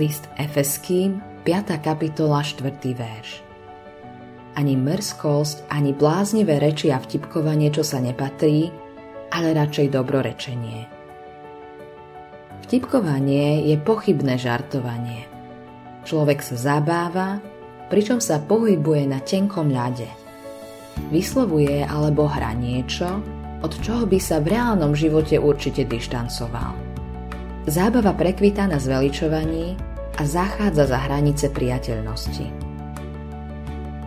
List Efeským, 5. kapitola, 4. verš. Ani mrzkosť, ani bláznivé reči a vtipkovanie, čo sa nepatrí, ale radšej dobrorečenie. Vtipkovanie je pochybné žartovanie. Človek sa zabáva, pričom sa pohybuje na tenkom ľade. Vyslovuje alebo hrá niečo, od čoho by sa v reálnom živote určite dištancoval. Zábava prekvita na zveličovaní a zachádza za hranice priateľnosti.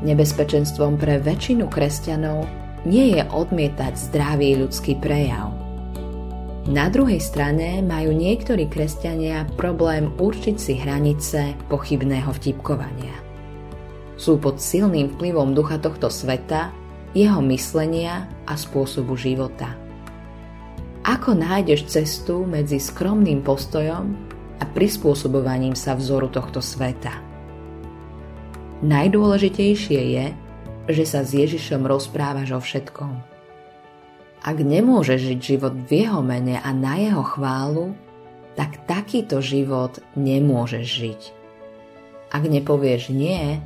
Nebezpečenstvom pre väčšinu kresťanov nie je odmietať zdravý ľudský prejav. Na druhej strane majú niektorí kresťania problém určiť si hranice pochybného vtipkovania. Sú pod silným vplyvom ducha tohto sveta, jeho myslenia a spôsobu života. Ako nájdeš cestu medzi skromným postojom a prispôsobovaním sa vzoru tohto sveta. Najdôležitejšie je, že sa s Ježišom rozprávaš o všetkom. Ak nemôžeš žiť život v jeho mene a na jeho chválu, tak takýto život nemôžeš žiť. Ak nepovieš nie,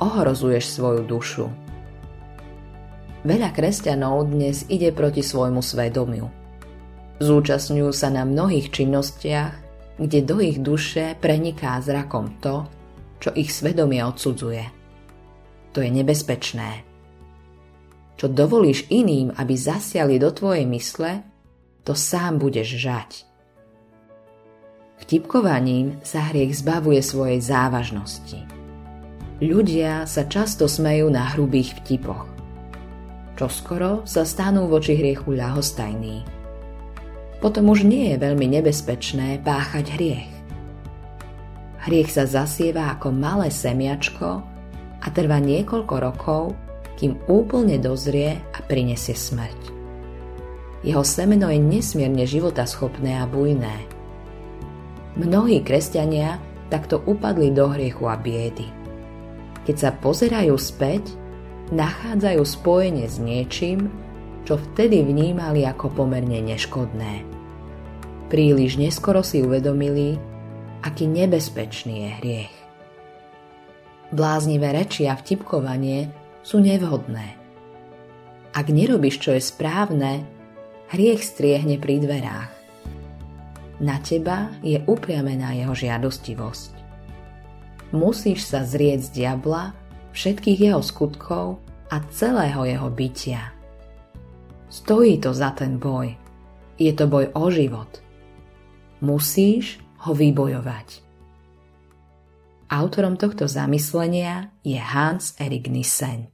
ohrozuješ svoju dušu. Veľa kresťanov dnes ide proti svojmu svedomiu. Zúčastňujú sa na mnohých činnostiach, kde do ich duše preniká zrakom to, čo ich svedomie odsudzuje. To je nebezpečné. Čo dovolíš iným, aby zasiali do tvojej mysle, to sám budeš žať. Vtipkovaním sa hriech zbavuje svojej závažnosti. Ľudia sa často smejú na hrubých vtipoch. Čoskoro sa stanú voči hriechu ľahostajní potom už nie je veľmi nebezpečné páchať hriech. Hriech sa zasieva ako malé semiačko a trvá niekoľko rokov, kým úplne dozrie a prinesie smrť. Jeho semeno je nesmierne životaschopné a bujné. Mnohí kresťania takto upadli do hriechu a biedy. Keď sa pozerajú späť, nachádzajú spojenie s niečím, čo vtedy vnímali ako pomerne neškodné. Príliš neskoro si uvedomili, aký nebezpečný je hriech. Bláznivé reči a vtipkovanie sú nevhodné. Ak nerobíš, čo je správne, hriech striehne pri dverách. Na teba je upriamená jeho žiadostivosť. Musíš sa zrieť z diabla, všetkých jeho skutkov a celého jeho bytia. Stojí to za ten boj. Je to boj o život. Musíš ho vybojovať. Autorom tohto zamyslenia je Hans Erik Nissen.